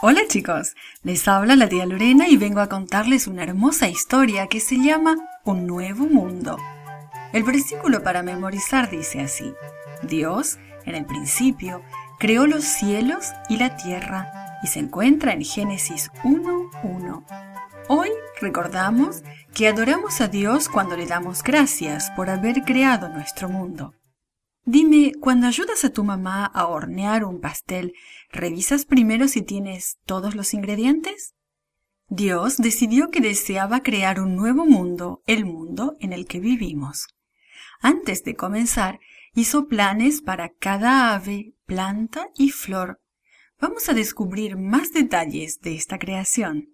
Hola chicos, les habla la tía Lorena y vengo a contarles una hermosa historia que se llama Un nuevo mundo. El versículo para memorizar dice así, Dios, en el principio, creó los cielos y la tierra y se encuentra en Génesis 1.1. Hoy recordamos que adoramos a Dios cuando le damos gracias por haber creado nuestro mundo. Dime, cuando ayudas a tu mamá a hornear un pastel, ¿revisas primero si tienes todos los ingredientes? Dios decidió que deseaba crear un nuevo mundo, el mundo en el que vivimos. Antes de comenzar, hizo planes para cada ave, planta y flor. Vamos a descubrir más detalles de esta creación.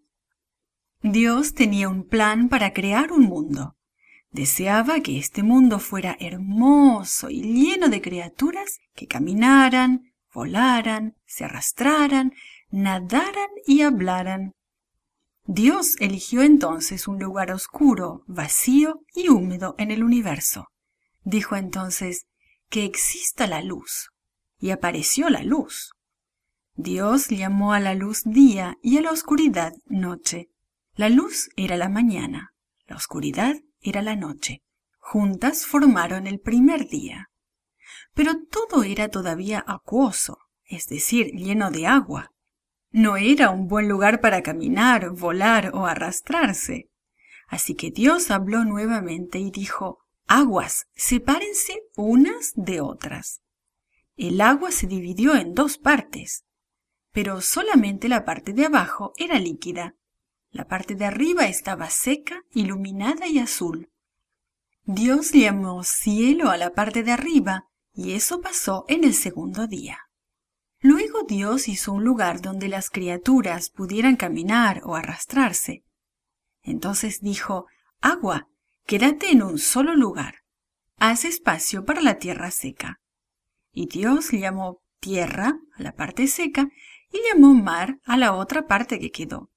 Dios tenía un plan para crear un mundo. Deseaba que este mundo fuera hermoso y lleno de criaturas que caminaran, volaran, se arrastraran, nadaran y hablaran. Dios eligió entonces un lugar oscuro, vacío y húmedo en el universo. Dijo entonces, que exista la luz. Y apareció la luz. Dios llamó a la luz día y a la oscuridad noche. La luz era la mañana, la oscuridad era la noche. Juntas formaron el primer día. Pero todo era todavía acuoso, es decir, lleno de agua. No era un buen lugar para caminar, volar o arrastrarse. Así que Dios habló nuevamente y dijo, Aguas, sepárense unas de otras. El agua se dividió en dos partes, pero solamente la parte de abajo era líquida la parte de arriba estaba seca, iluminada y azul. Dios llamó cielo a la parte de arriba, y eso pasó en el segundo día. Luego Dios hizo un lugar donde las criaturas pudieran caminar o arrastrarse. Entonces dijo, Agua, quédate en un solo lugar. Haz espacio para la tierra seca. Y Dios llamó tierra a la parte seca y llamó mar a la otra parte que quedó.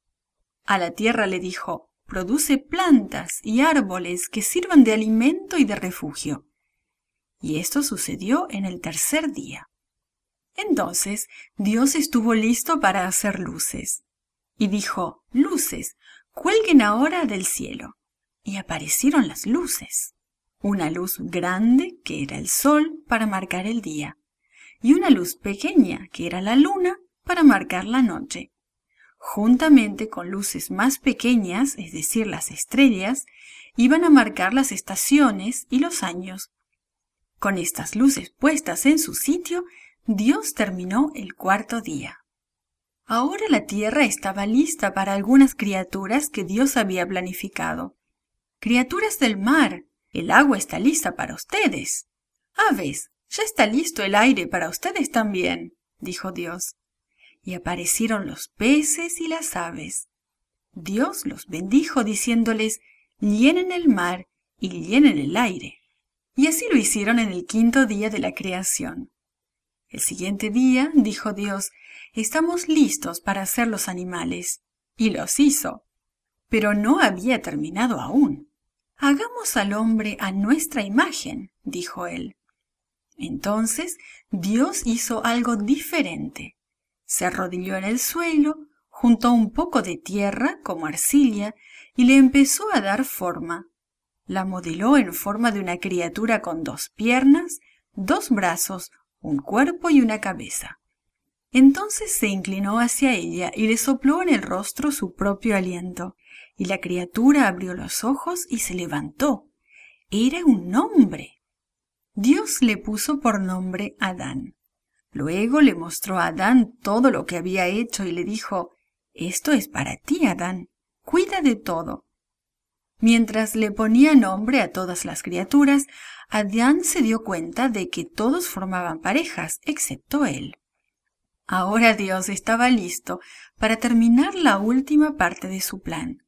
A la tierra le dijo, produce plantas y árboles que sirvan de alimento y de refugio. Y esto sucedió en el tercer día. Entonces Dios estuvo listo para hacer luces. Y dijo, luces, cuelguen ahora del cielo. Y aparecieron las luces. Una luz grande, que era el sol, para marcar el día. Y una luz pequeña, que era la luna, para marcar la noche juntamente con luces más pequeñas, es decir, las estrellas, iban a marcar las estaciones y los años. Con estas luces puestas en su sitio, Dios terminó el cuarto día. Ahora la tierra estaba lista para algunas criaturas que Dios había planificado. Criaturas del mar, el agua está lista para ustedes. Aves, ya está listo el aire para ustedes también, dijo Dios y aparecieron los peces y las aves. Dios los bendijo diciéndoles, llenen el mar y llenen el aire. Y así lo hicieron en el quinto día de la creación. El siguiente día, dijo Dios, estamos listos para hacer los animales. Y los hizo. Pero no había terminado aún. Hagamos al hombre a nuestra imagen, dijo él. Entonces Dios hizo algo diferente se arrodilló en el suelo, juntó un poco de tierra como arcilla y le empezó a dar forma. La modeló en forma de una criatura con dos piernas, dos brazos, un cuerpo y una cabeza. Entonces se inclinó hacia ella y le sopló en el rostro su propio aliento, y la criatura abrió los ojos y se levantó. Era un hombre. Dios le puso por nombre Adán. Luego le mostró a Adán todo lo que había hecho y le dijo, Esto es para ti, Adán, cuida de todo. Mientras le ponía nombre a todas las criaturas, Adán se dio cuenta de que todos formaban parejas, excepto él. Ahora Dios estaba listo para terminar la última parte de su plan.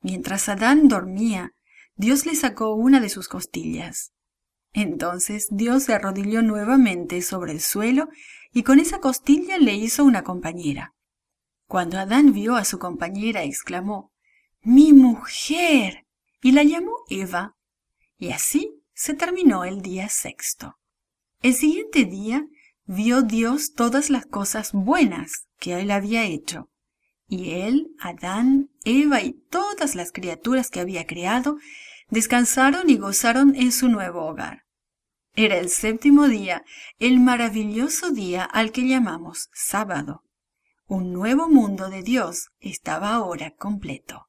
Mientras Adán dormía, Dios le sacó una de sus costillas. Entonces Dios se arrodilló nuevamente sobre el suelo y con esa costilla le hizo una compañera. Cuando Adán vio a su compañera, exclamó, Mi mujer. Y la llamó Eva. Y así se terminó el día sexto. El siguiente día vio Dios todas las cosas buenas que él había hecho, Y él, Adán, Eva y todas las criaturas que había creado descansaron y gozaron en su nuevo hogar. Era el séptimo día, el maravilloso día al que llamamos sábado. Un nuevo mundo de Dios estaba ahora completo.